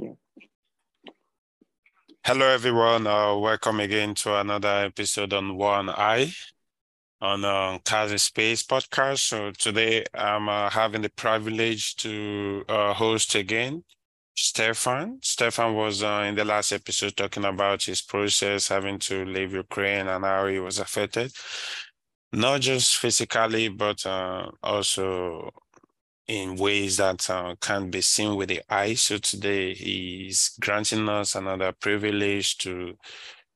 Yeah. Hello, everyone. Uh, welcome again to another episode on War and I on uh, Kazzy Space podcast. So today I'm uh, having the privilege to uh, host again Stefan. Stefan was uh, in the last episode talking about his process having to leave Ukraine and how he was affected, not just physically, but uh, also in ways that uh, can be seen with the eye. So today he's granting us another privilege to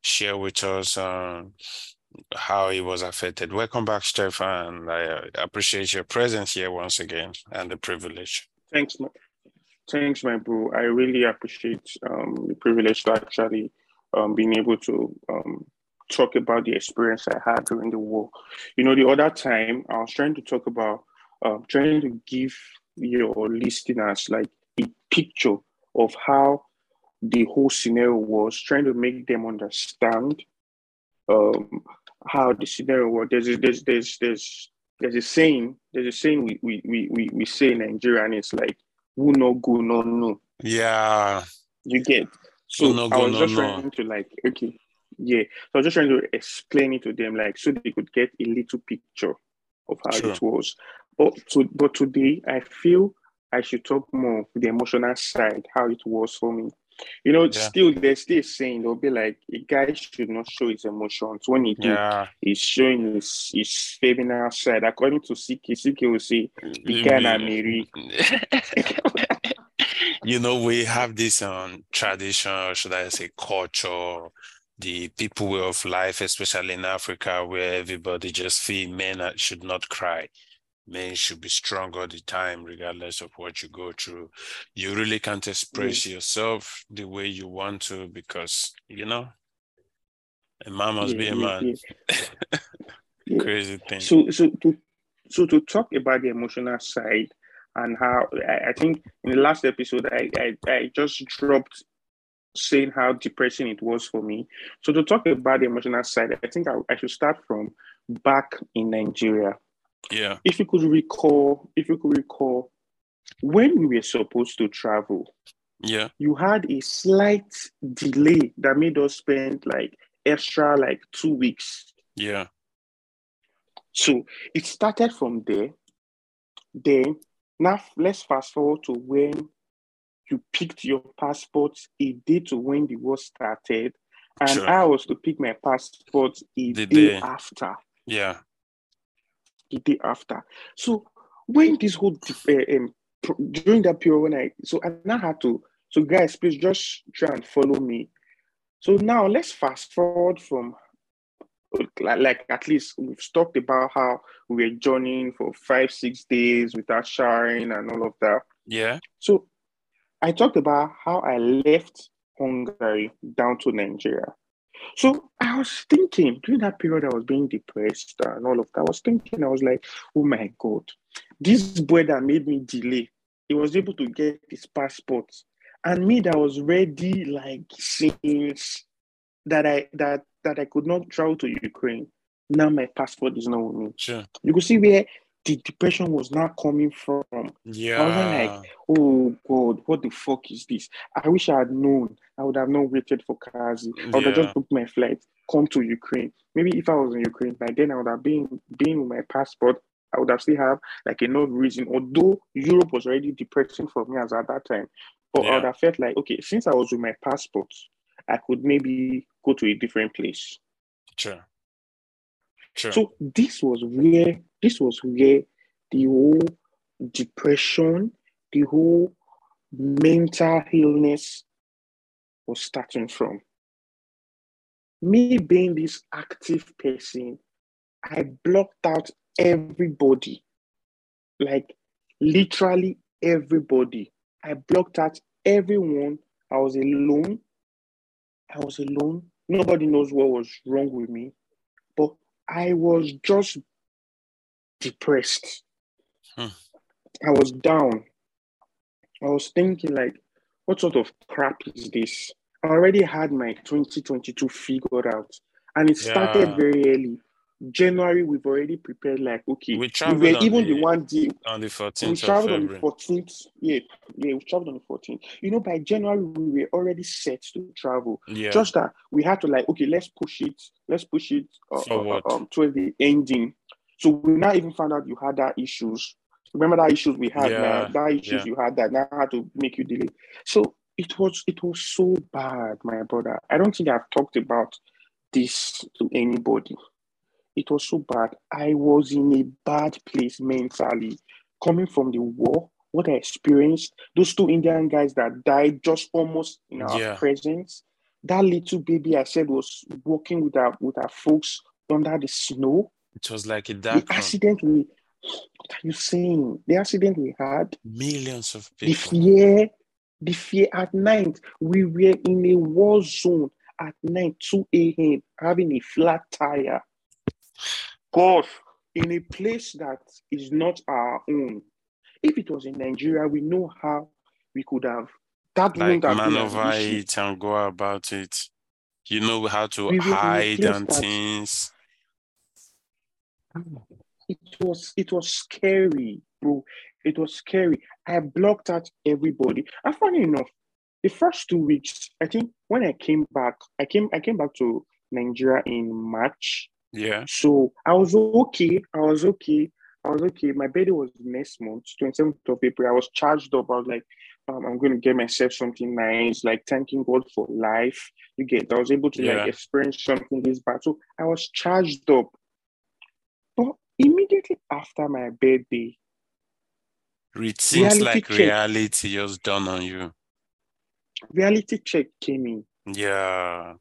share with us uh, how he was affected. Welcome back, Stefan. I uh, appreciate your presence here once again and the privilege. Thanks, thanks, my bro. I really appreciate um, the privilege to actually um, being able to um, talk about the experience I had during the war. You know, the other time I was trying to talk about um, trying to give your listeners like a picture of how the whole scenario was, trying to make them understand um, how the scenario was. There's a, there's there's there's there's a saying there's a saying we we we we, we say in Nigeria and it's like who no go no no. Yeah. You get so no, I was no, just no. trying to like okay yeah so I was just trying to explain it to them like so they could get a little picture of how Sure. it was. But to, but today I feel I should talk more of the emotional side, how it was for me. You know, Yeah. still there's still saying they'll be like a guy should not show his emotions. When he do, Yeah. he's showing his his feminine side. According to CK, CK will say the guy na Mary. you know, we have this um, tradition, or should I say, culture, the people way of life, especially in Africa, where everybody just feel men should not cry. Men should be strong all the time, regardless of what you go through. You really can't express yourself the way you want to because, you know, a man must be a yeah, man. yeah. Yeah. Crazy thing. So so to so to talk about the emotional side and how I, I think in the last episode I, I I just dropped saying how depressing it was for me. So to talk about the emotional side, I think I, I should start from back in Nigeria. Yeah. If you could recall, if you could recall, when we were supposed to travel, Yeah. you had a slight delay that made us spend like extra like two weeks Yeah. So it started from there. Then now let's fast forward to when you picked your passport a day to when the war started, and Sure. I was to pick my passport a The day day. after. Yeah. The day after. So when this whole uh, um, during that period when I so I now had to so guys please just try and follow me. So now let's fast forward from like, like at least we've talked about how we were journeying for five, six days without showering and all of that. Yeah. So I talked about how I left Hungary down to Nigeria. So I was thinking during that period, I was being depressed and all of that. I was thinking, I was like, oh my God, this boy that made me delay, he was able to get his passport. And me that was ready, like since that I that that I could not travel to Ukraine. Now my passport is not with me. Sure. You could see where the depression was not coming from. Yeah. Oh God, what the fuck is this? I wish I had known. I would have not waited for Kazzy. I would have just booked my flight, come to Ukraine. Maybe if I was in Ukraine by then, I would have been been with my passport. I would have still have like enough reason. Although Europe was already depressing for me as at that time, but I would have felt like okay, since I was with my passport, I could maybe go to a different place. Sure. Sure. So this was where this was where the whole depression, the whole mental illness was starting from. Me being this active person, I blocked out everybody, like literally everybody. I blocked out everyone. I was alone. I was alone. Nobody knows what was wrong with me, but I was just depressed. Hmm. I was down. I was thinking, like, what sort of crap is this? I already had my 2022 figured out, and it started Yeah. very early. January, we've already prepared. Like, okay, We we, were even the- the one day On the We 14th of traveled on the 14th. Yeah, yeah, we traveled on the 14th. You know, by January, we were already set to travel. Yeah. Just that we had to like, okay, let's push it, let's push it uh, uh, um, towards the ending. So we now even found out you had that issues. Remember that issues we had, Yeah, man. That issues yeah. you had that now had to make you delay. So it was it was so bad, my brother. I don't think I've talked about this to anybody. It was so bad. I was in a bad place mentally, coming from the war. What I experienced, those two Indian guys that died just almost in our Yeah. presence. That little baby I said was walking with our with our folks under the snow. It was like a The dark room. accident we what are you saying? The accident we had, Millions of people. the fear, the fear at night. We were in a war zone at night, 2 a.m., having a flat tire. God, in a place that is not our own. If it was in Nigeria, we know how we could have that Like maneuver it and go about it. You know how to We were in a hide and that- things. It was it was scary, bro. It was scary. I blocked out everybody. And funny enough, the first two weeks, I think when I came back, I came I came back to Nigeria in March. Yeah. So I was okay. I was okay. I was okay. My birthday was next month, 27th of April. I was charged up. I was like, um, I'm going to get myself something nice, like thanking God for life. You get, I was able to Yeah. like experience something this bad. So I was charged up. But immediately after my birthday, It seems Reality like check. reality just dawned on you. reality check came in. Yeah.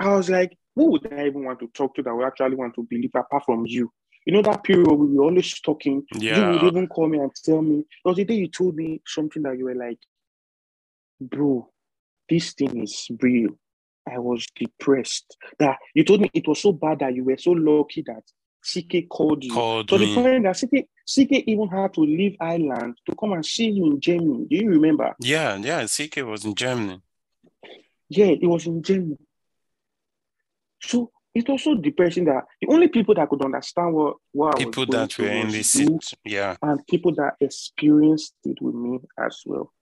I was like, who would I even want to talk to that would actually want to believe apart from you? You know, that period we were always talking. You would even call me and tell me. There was the day you told me something that you were like, bro, this thing is real. I was depressed. That you told me it was so bad that you were so lucky that CK called you. Called to the me. point that CK, CK even had to leave Ireland to come and see you in Germany. Do you remember? Yeah, yeah. CK was in Germany. Yeah, it was in Germany. So it also depressing that the only people that could understand what, what People that were in this you yeah, and people that experienced it with me as well.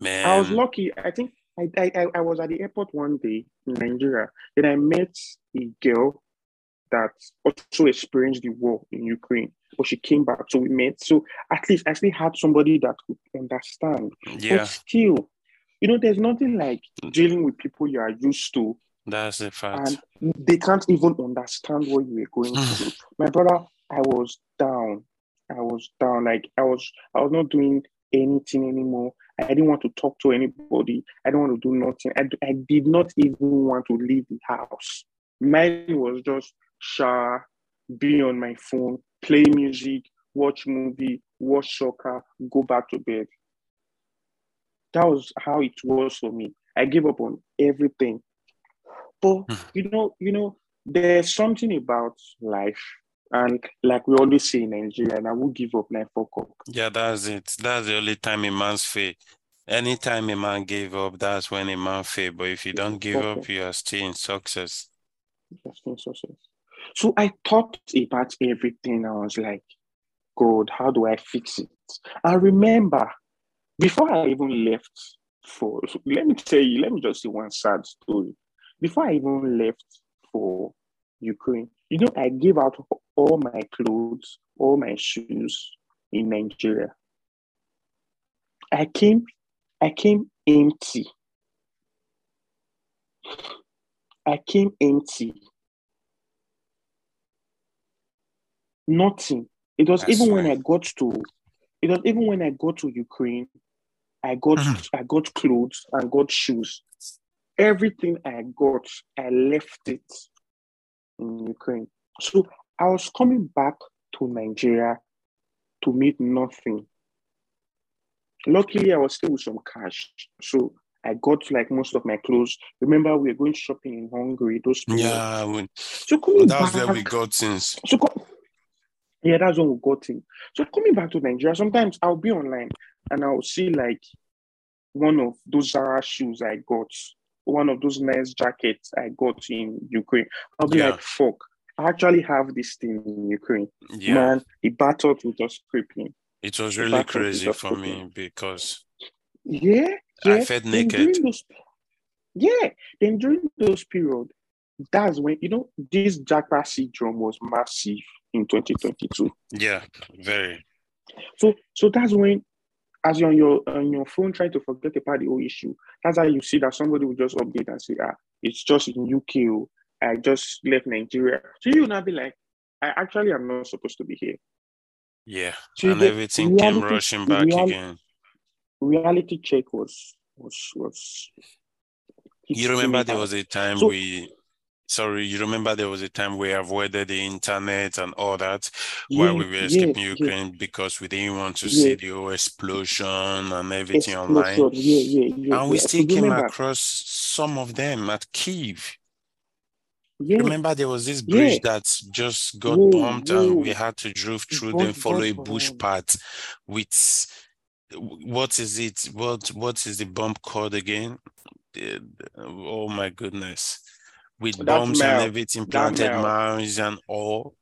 man. I was lucky. I think I, I I- I was at the airport one day in Nigeria. Then I met a girl that also experienced the war in Ukraine, but she came back. So we met. So at least I still had somebody that could understand. yeah, But still, you know, there's nothing like mm. dealing with people you are used to that's a fact. and they can't even understand what you were going through. My brother, I was down. I was down. Like I was, I was not doing anything anymore. I didn't want to talk to anybody. I didn't want to do nothing. I, I did not even want to leave the house. Mine was just shower, be on my phone, play music, watch movie, watch soccer, go back to bed. That was how it was for me. I gave up on everything. But hmm. you know, you know, there's something about life, and like we always say in Nigeria, and I will give up, like fuck up. Yeah, that's it. That's the only time a man's fail. Anytime a man gave up, that's when a man fail. But if you don't give up, you are still in success. That's been success. So I thought about everything. I was like, God, how do I fix it? I remember before I even left for, let me tell you, let me just say one sad story. Before I even left for Ukraine, you know, I gave out all my clothes, all my shoes in Nigeria. I came, I came empty. I came empty. Nothing. It was I even when. I got to it was even when I got to Ukraine, I got Mhm. I got clothes and got shoes. Everything I got, I left it in Ukraine. So I was coming back to Nigeria to meet nothing. Luckily, I was still with some cash. So I got like most of my clothes. Remember, we were going shopping in Hungary, those periods. Yeah, we, So coming that's back, where we got things. so co- yeah, that's when we got in. So coming back to Nigeria, sometimes I'll be online and I'll see like one of those Zara shoes I got. One of those nice jackets I got in Ukraine. I'll be yeah. like, fuck, I actually have this thing in Ukraine. Yeah. Man, he battled with us creeping. It was really crazy for me because yeah, yeah, I felt naked. Those, yeah, then during those period, that's when you know this japa syndrome was massive in 2022. Yeah, very. So so that's when as you're on your on your phone trying to forget about the whole issue, that's how you see that somebody will just update and say, ah, it's just in UK. Oh, I just left Nigeria. So you will not be like, I actually am not supposed to be here. Yeah. So and everything reality, came rushing back again. Reality check was was was you remember there was a time so, we sorry, you remember there was a time we avoided the internet and all that while we were escaping Ukraine because we didn't want to see the whole explosion and everything explosion. online. Yeah, yeah, and we still came remember. across some of them at Kiev. Remember there was this bridge that just got whoa. and we had to drive through then follow a bush path with what is it? What what is the bump called again? Eh, oh my goodness with That's bombs and everything, planted mines and all.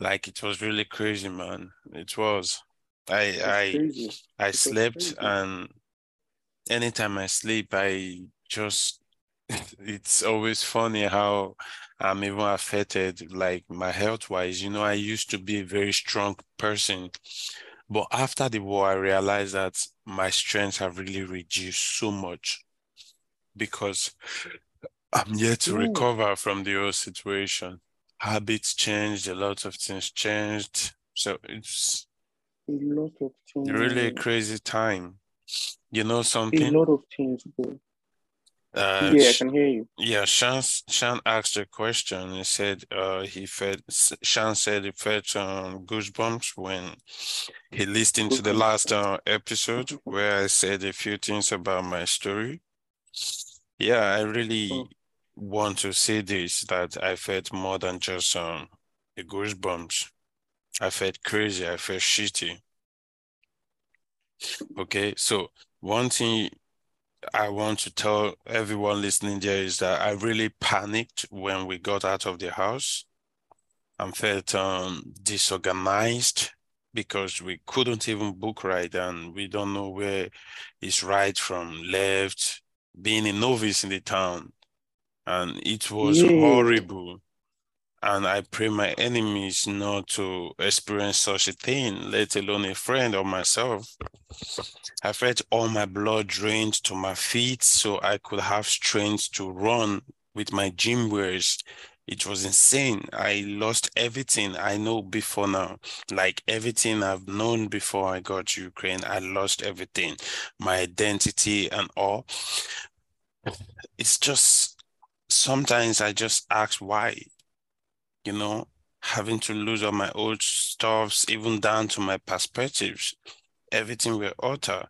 Like it was really crazy, man. It was. I I crazy. I slept and anytime I sleep, I just it's always funny how I'm even affected, like my health wise. You know, I used to be a very strong person, but after the war, I realized that my strength have really reduced so much because I'm yet to recover from the old situation. Habits changed, a lot of things changed. So it's a lot of things. Really a crazy time. You know something? A lot of things, bro. Uh, yeah, I can hear you. Yeah, Sean, Sean asked a question. He said uh, he felt, Sean said he felt um, goosebumps when he listened to the last uh, episode where I said a few things about my story. Yeah, I really oh want to say this that I felt more than just um a goosebumps. I felt crazy. I felt shitty. Okay, so one thing I want to tell everyone listening there is that I really panicked when we got out of the house and felt um, disorganized because we couldn't even book right and we don't know where is right from left. Being a novice in the town, and it was yeah. horrible. And I pray my enemies not to experience such a thing, let alone a friend or myself. I felt all my blood drained to my feet so I could have strength to run with my gym wears. It was insane. I lost everything I know before now. Like everything I've known before I got to Ukraine, I lost everything, my identity and all. It's just sometimes I just ask why, you know, having to lose all my old stuffs, even down to my perspectives. Everything will alter.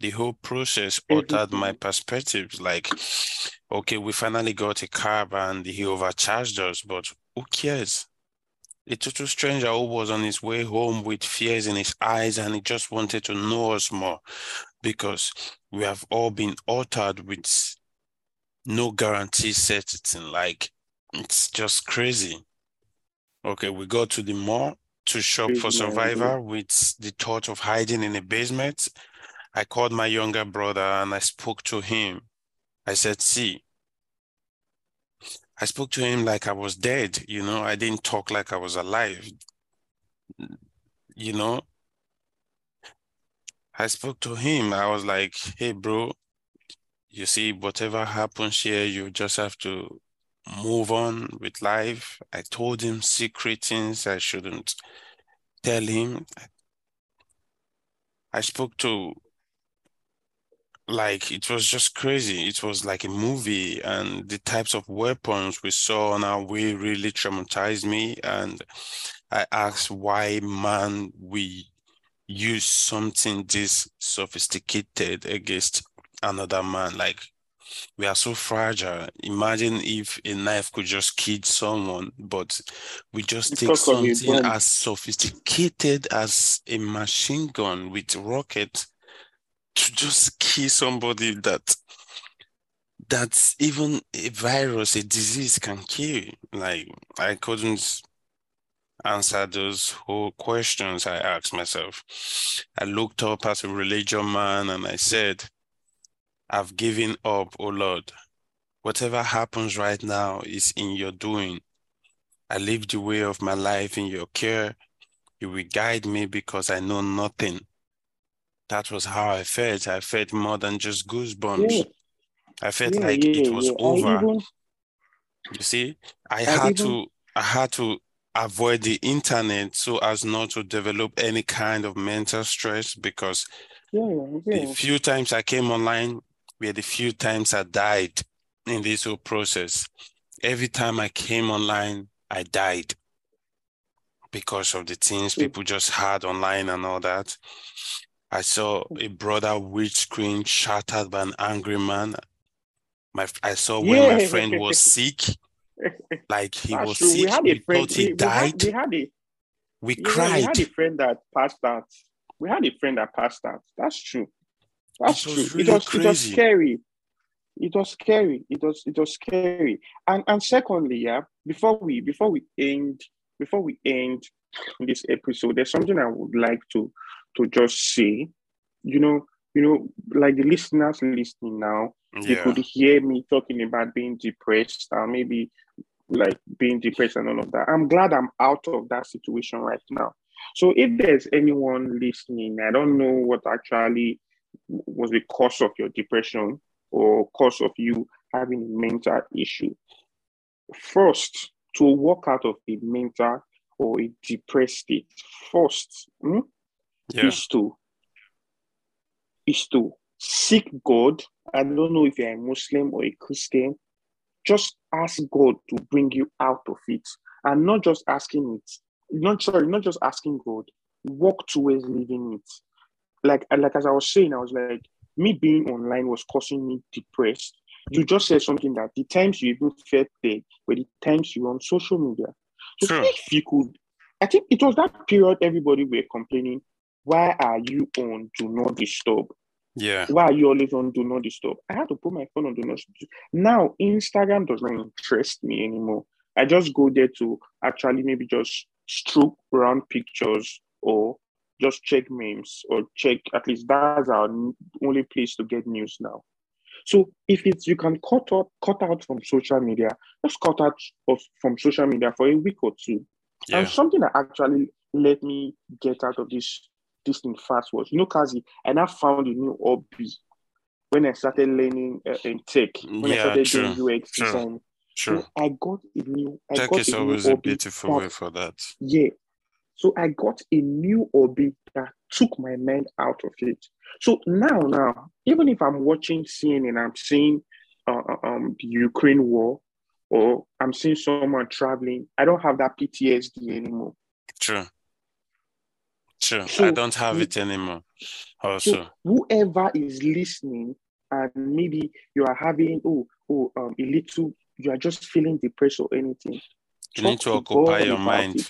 The whole process altered my mm-hmm. perspectives. Like, okay, we finally got a cab and he overcharged us, but who cares? A total stranger who was on his way home with fears in his eyes and he just wanted to know us more because we have all been altered with no guarantee certain. Like it's just crazy. Okay, we go to the mall to shop for survival with the thought of hiding in a basement. I called my younger brother and I spoke to him. I said, see, I spoke to him like I was dead, you know, I didn't talk like I was alive. You know, I spoke to him. I was like, hey, bro, you see, whatever happens here, you just have to move on with life. I told him secret things I shouldn't tell him. I spoke to like it was just crazy. It was like a movie, and the types of weapons we saw on our way really traumatized me. And I asked why, man, we use something this sophisticated against another man. Like we are so fragile. Imagine if a knife could just kill someone, but we just take something as sophisticated as a machine gun with rocket to just kill somebody that that even a virus, a disease can kill. Like I couldn't answer those whole questions I asked myself. I looked up as a religion man and I said, I've given up, oh Lord. Whatever happens right now is in your doing. I live the way of my life in your care. You will guide me because I know nothing. That was how I felt. I felt more than just goosebumps. Yeah. I felt yeah, like yeah, it was over. Even, you see, I, I had even, to I had to avoid the internet so as not to develop any kind of mental stress because the few times I came online were the few times I died in this whole process. Every time I came online, I died because of the things mm. people just had online and all that. I saw a brother which screen shattered by an angry man. My I saw when yeah. my friend was sick, like he That's was true. sick. We, had a friend, thought he we, died. We had, we, had a, we yeah, cried. We had a friend that passed out. We had a friend that passed out. That's true. That's it true. Really it was crazy. it was scary. It was scary. It was it was scary. And and secondly, yeah, before we before we end before we end this episode, there's something I would like to to just say. You know, you know, like the listeners listening now, yeah. they could hear me talking about being depressed or maybe like being depressed and all of that. I'm glad I'm out of that situation right now. So if there's anyone listening, I don't know what actually was the cause of your depression or cause of you having a mental issue. First, to walk out of a mental or a depressed state, first hmm, yeah. is to is to seek God. I don't know if you're a Muslim or a Christian. Just ask God to bring you out of it, and not just asking it. Not sorry, not just asking God. Walk towards living it. Like like as I was saying, I was like, me being online was causing me depressed. You just said something that the times you even felt there were the times you were on social media. So sure. if you could, I think it was that period everybody were complaining, why are you on do not disturb? Yeah. Why are you always on do not disturb? I had to put my phone on do not disturb. Now Instagram does not interest me anymore. I just go there to actually maybe just stroke around pictures or just check memes or check at least that's our only place to get news now. So if it's you can cut out cut out from social media, just cut out of, from social media for a week or two. Yeah. And something that actually let me get out of this this thing fast was, you know, Kazzy, and I found a new hobby when I started learning uh, in tech. When yeah, I started true, doing UX true, design. True. So I got a new. I tech got is always a beautiful way for that. Yeah, so I got a new hobby that took my mind out of it. So now, now, even if I'm watching CNN and I'm seeing uh, uh, um, the Ukraine war, or I'm seeing someone traveling, I don't have that PTSD anymore. True. True. So, I don't have it anymore. Also, so whoever is listening, and maybe you are having oh oh um, a little, you are just feeling depressed or anything. You need to occupy your mind. It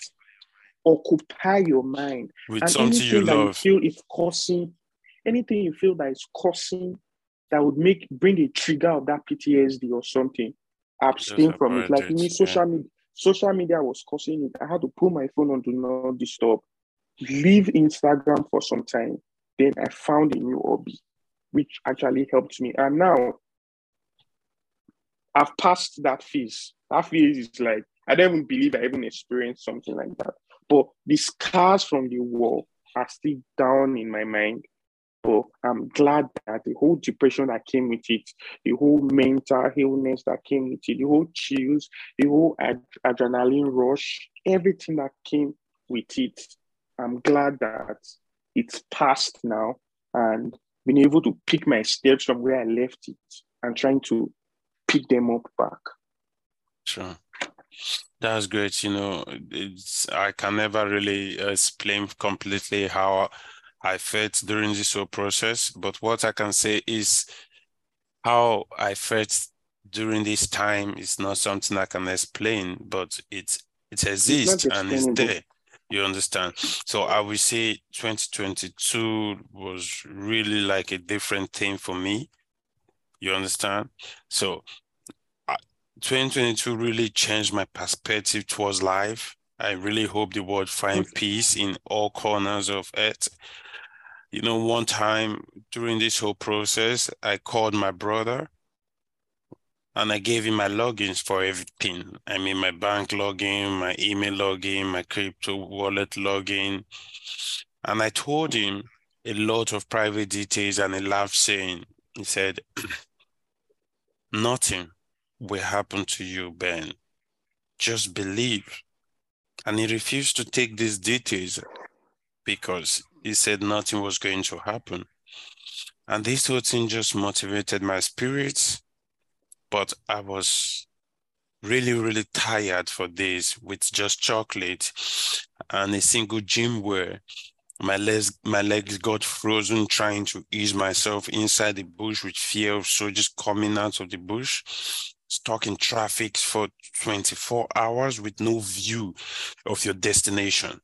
occupy your mind with and something you that love. You feel is causing anything you feel that is causing that would make bring a trigger of that PTSD or something. Abstain from it. Like me, social yeah. media, social media was causing it. I had to put my phone on do not disturb, leave Instagram for some time. Then I found a new hobby, which actually helped me. And now I've passed that phase. That phase is like I don't even believe I even experienced something like that. But the scars from the war are still down in my mind. But I'm glad that the whole depression that came with it, the whole mental illness that came with it, the whole chills, the whole ad- adrenaline rush, everything that came with it, I'm glad that it's past now and being able to pick my steps from where I left it and trying to pick them up back. Sure. That's great. You know, it's I can never really explain completely how I felt during this whole process, but what I can say is how I felt during this time is not something I can explain, but it it exists and it's there. You understand? So I would say 2022 was really like a different thing for me. You understand? So, 2022 really changed my perspective towards life. I really hope the world find peace in all corners of it. You know, one time during this whole process, I called my brother and I gave him my logins for everything. I mean, my bank login, my email login, my crypto wallet login. And I told him a lot of private details and he laughed saying, he said, nothing will happen to you, Ben. Just believe. And he refused to take these details because he said nothing was going to happen. And this whole thing just motivated my spirits. But I was really, really tired for this with just chocolate and a single gym wear. My legs, my legs got frozen trying to ease myself inside the bush with fear of soldiers coming out of the bush. Stuck in traffic for 24 hours with no view of your destination.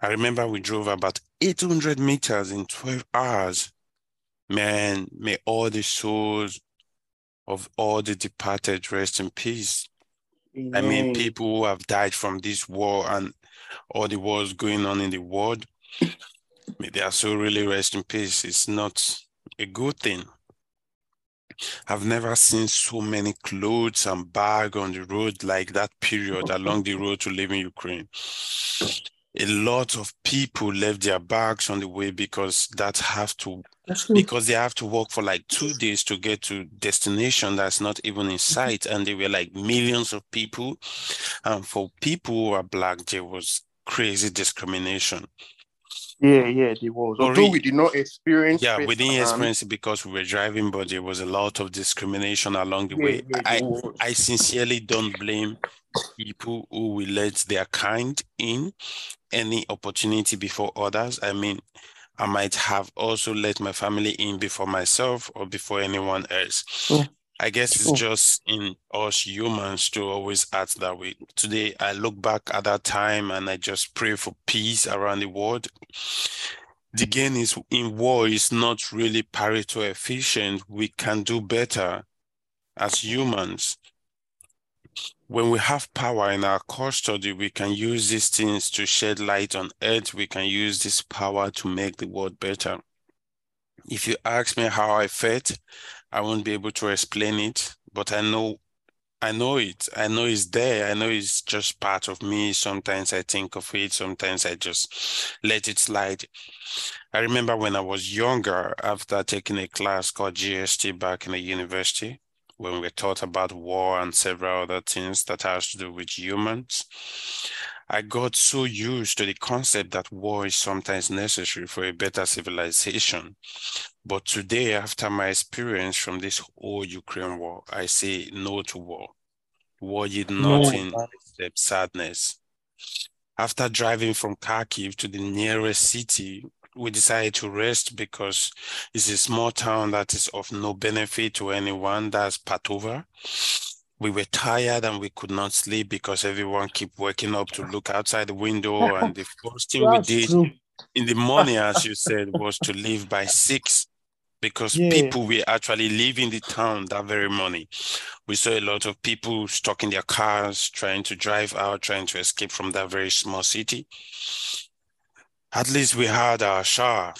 I remember we drove about 800 meters in 12 hours. Man, may all the souls of all the departed rest in peace. I mean, people who have died from this war and all the wars going on in the world, may they also really rest in peace. It's not a good thing. I've never seen so many clothes and bags on the road like that period along the road to leaving Ukraine. A lot of people left their bags on the way because that have to because they have to walk for like two days to get to destination that's not even in mm-hmm. sight. And they were like millions of people. And for people who are black there was crazy discrimination yeah yeah there was although we did not experience yeah we didn't experience it because we were driving but there was a lot of discrimination along the yeah, way yeah, i i sincerely don't blame people who will let their kind in any opportunity before others. I mean, I might have also let my family in before myself or before anyone else. Yeah. I guess it's oh. just in us humans to always act that way. Today, I look back at that time and I just pray for peace around the world. The gain is in war is not really Pareto efficient. We can do better as humans when we have power in our custody, we can use these things to shed light on earth. We can use this power to make the world better. If you ask me how I felt, I won't be able to explain it, but I know I know it. I know it's there. I know it's just part of me. Sometimes I think of it. Sometimes I just let it slide. I remember when I was younger, after taking a class called GST back in the university, when we taught about war and several other things that has to do with humans, I got so used to the concept that war is sometimes necessary for a better civilization. But today, after my experience from this whole Ukraine war, I say no to war. War did nothing no. except sadness. After driving from Kharkiv to the nearest city, we decided to rest because it's a small town that is of no benefit to anyone. That's Patova. We were tired and we could not sleep because everyone kept waking up to look outside the window. And the first thing we did true. in the morning, as you said, was to leave by six because yeah. people were actually leaving the town that very morning. We saw a lot of people stuck in their cars, trying to drive out, trying to escape from that very small city at least we had our shower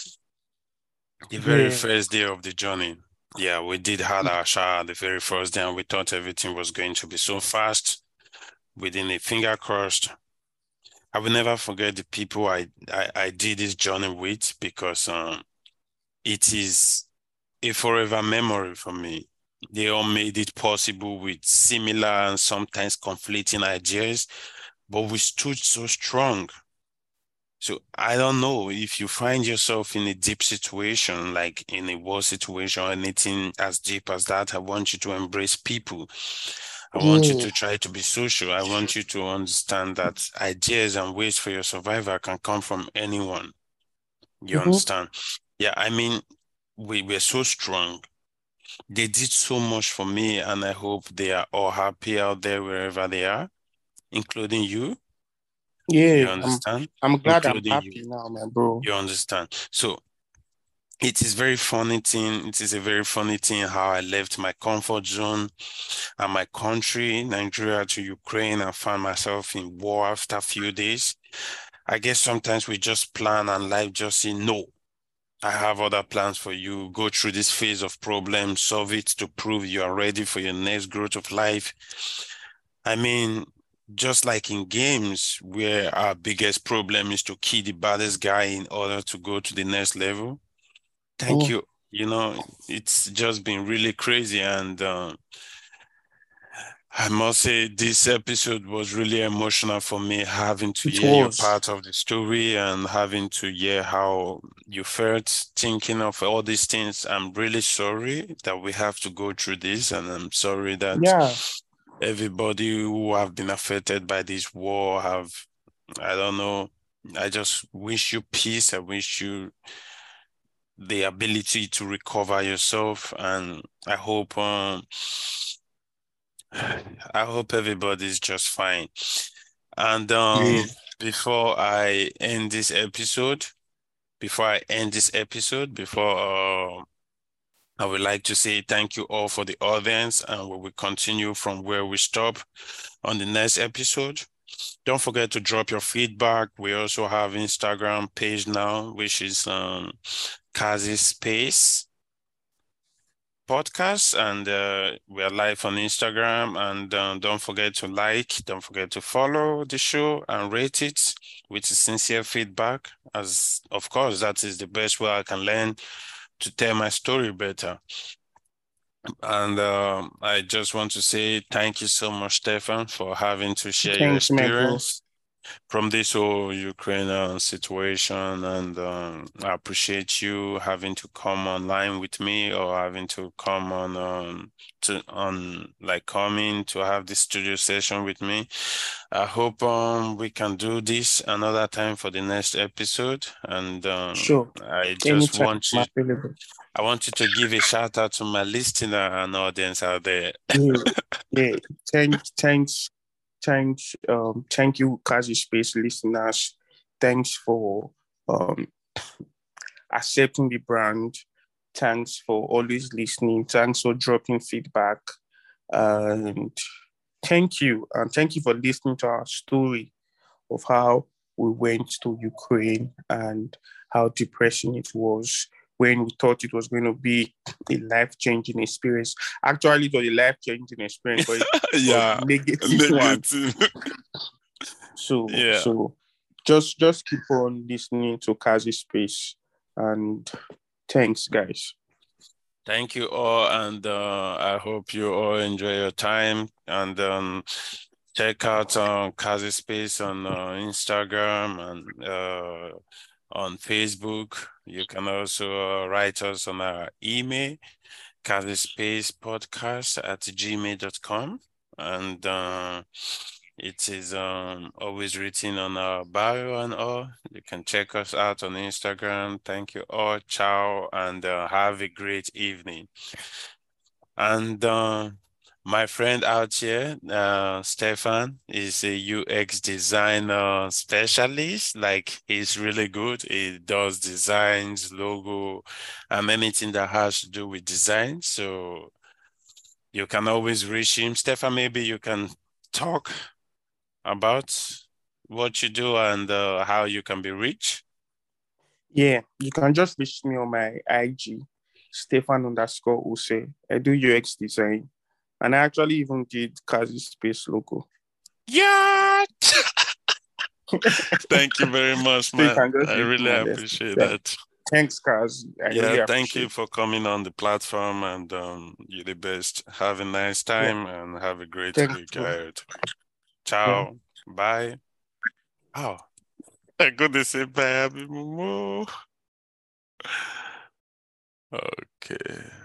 the very yeah. first day of the journey. Yeah, we did had our shower the very first day, and we thought everything was going to be so fast. Within a finger crossed. I will never forget the people I, I, I did this journey with because um, it is a forever memory for me. They all made it possible with similar and sometimes conflicting ideas, but we stood so strong so I don't know if you find yourself in a deep situation, like in a war situation or anything as deep as that. I want you to embrace people. I want you to try to be social. I want you to understand that ideas and ways for your survival can come from anyone. You mm-hmm. understand? Yeah, I mean, we were so strong. They did so much for me, and I hope they are all happy out there wherever they are, including you. Yeah, you understand? I'm, I'm glad Including I'm happy you. now, man, bro. You understand? So it is very funny thing. It is a very funny thing how I left my comfort zone and my country, Nigeria, to Ukraine, and found myself in war after a few days. I guess sometimes we just plan and life just say no. I have other plans for you. Go through this phase of problems, solve it to prove you are ready for your next growth of life. I mean, just like in games where our biggest problem is to kill the baddest guy in order to go to the next level. Thank Oh. you. You know, it's just been really crazy. And uh, I must say, this episode was really emotional for me, having to It hear your part of the story and having to hear how you felt thinking of all these things. I'm really sorry that we have to go through this, and I'm sorry that Yeah. Everybody who have been affected by this war have, I don't know, I just wish you peace. I wish you the ability to recover yourself, and I hope um, I hope everybody's just fine. And um, Yeah. before I end this episode, before I end this episode, before uh, I would like to say thank you all for the audience, and we will continue from where we stop on the next episode. Don't forget to drop your feedback. We also have Instagram page now, which is um, Kazzy Space podcast and uh, we are live on instagram and uh, don't forget to like don't forget to follow the show and rate it with sincere feedback as of course that is the best way i can learn to tell my story better and um, i just want to say thank you so much stefan for having to share your Thanks, bro. experience from this whole Ukrainian situation, and um, I appreciate you having to come online with me or having to come on um, to on like coming to have this studio session with me. I hope um we can do this another time for the next episode, and um, Sure. I just Anytime want you. I want you to give a shout out to my listener and audience out there. Yeah. yeah. Thanks, thanks, thanks, um, thank you, Kazzy Space listeners. Thanks for um accepting the brand. Thanks for always listening. Thanks for dropping feedback. And thank you. And thank you for listening to our story of how we went to Ukraine and how depressing it was when we thought it was going to be a life changing experience. Actually, it was a life changing experience, but yeah, negative one. negative. So, Yeah. so just just keep on listening to Kazzy Space, and thanks, guys. Thank you all, and uh, I hope you all enjoy your time. And um, check out uh, Kazzy Space on uh, Instagram and uh, on Facebook. You can also uh, write us on our email, Podcast at gmail.com. And uh, it is um, always written on our bio and all. You can check us out on Instagram. Thank you all. Ciao, and uh, have a great evening. And uh, my friend out here, uh, Stefan, is a UX designer specialist. Like he's really good. He does designs, logo, and anything that has to do with design. So you can always reach him. Stefan, maybe you can talk about what you do and uh, how you can be reached. Yeah, you can just reach me on my IG, Stefan underscore Use. I do UX design, and I actually even did Kazzy Space logo. Yeah. thank you very much, man. I really appreciate yeah. that. Thanks, Kaz. Yeah, really thank you for coming on the platform and um, you're the best. Have a nice time yeah. and have a great Thanks week ahead. Ciao. Yeah. Bye. Oh, I got to say bye, Abby Momo. Okay.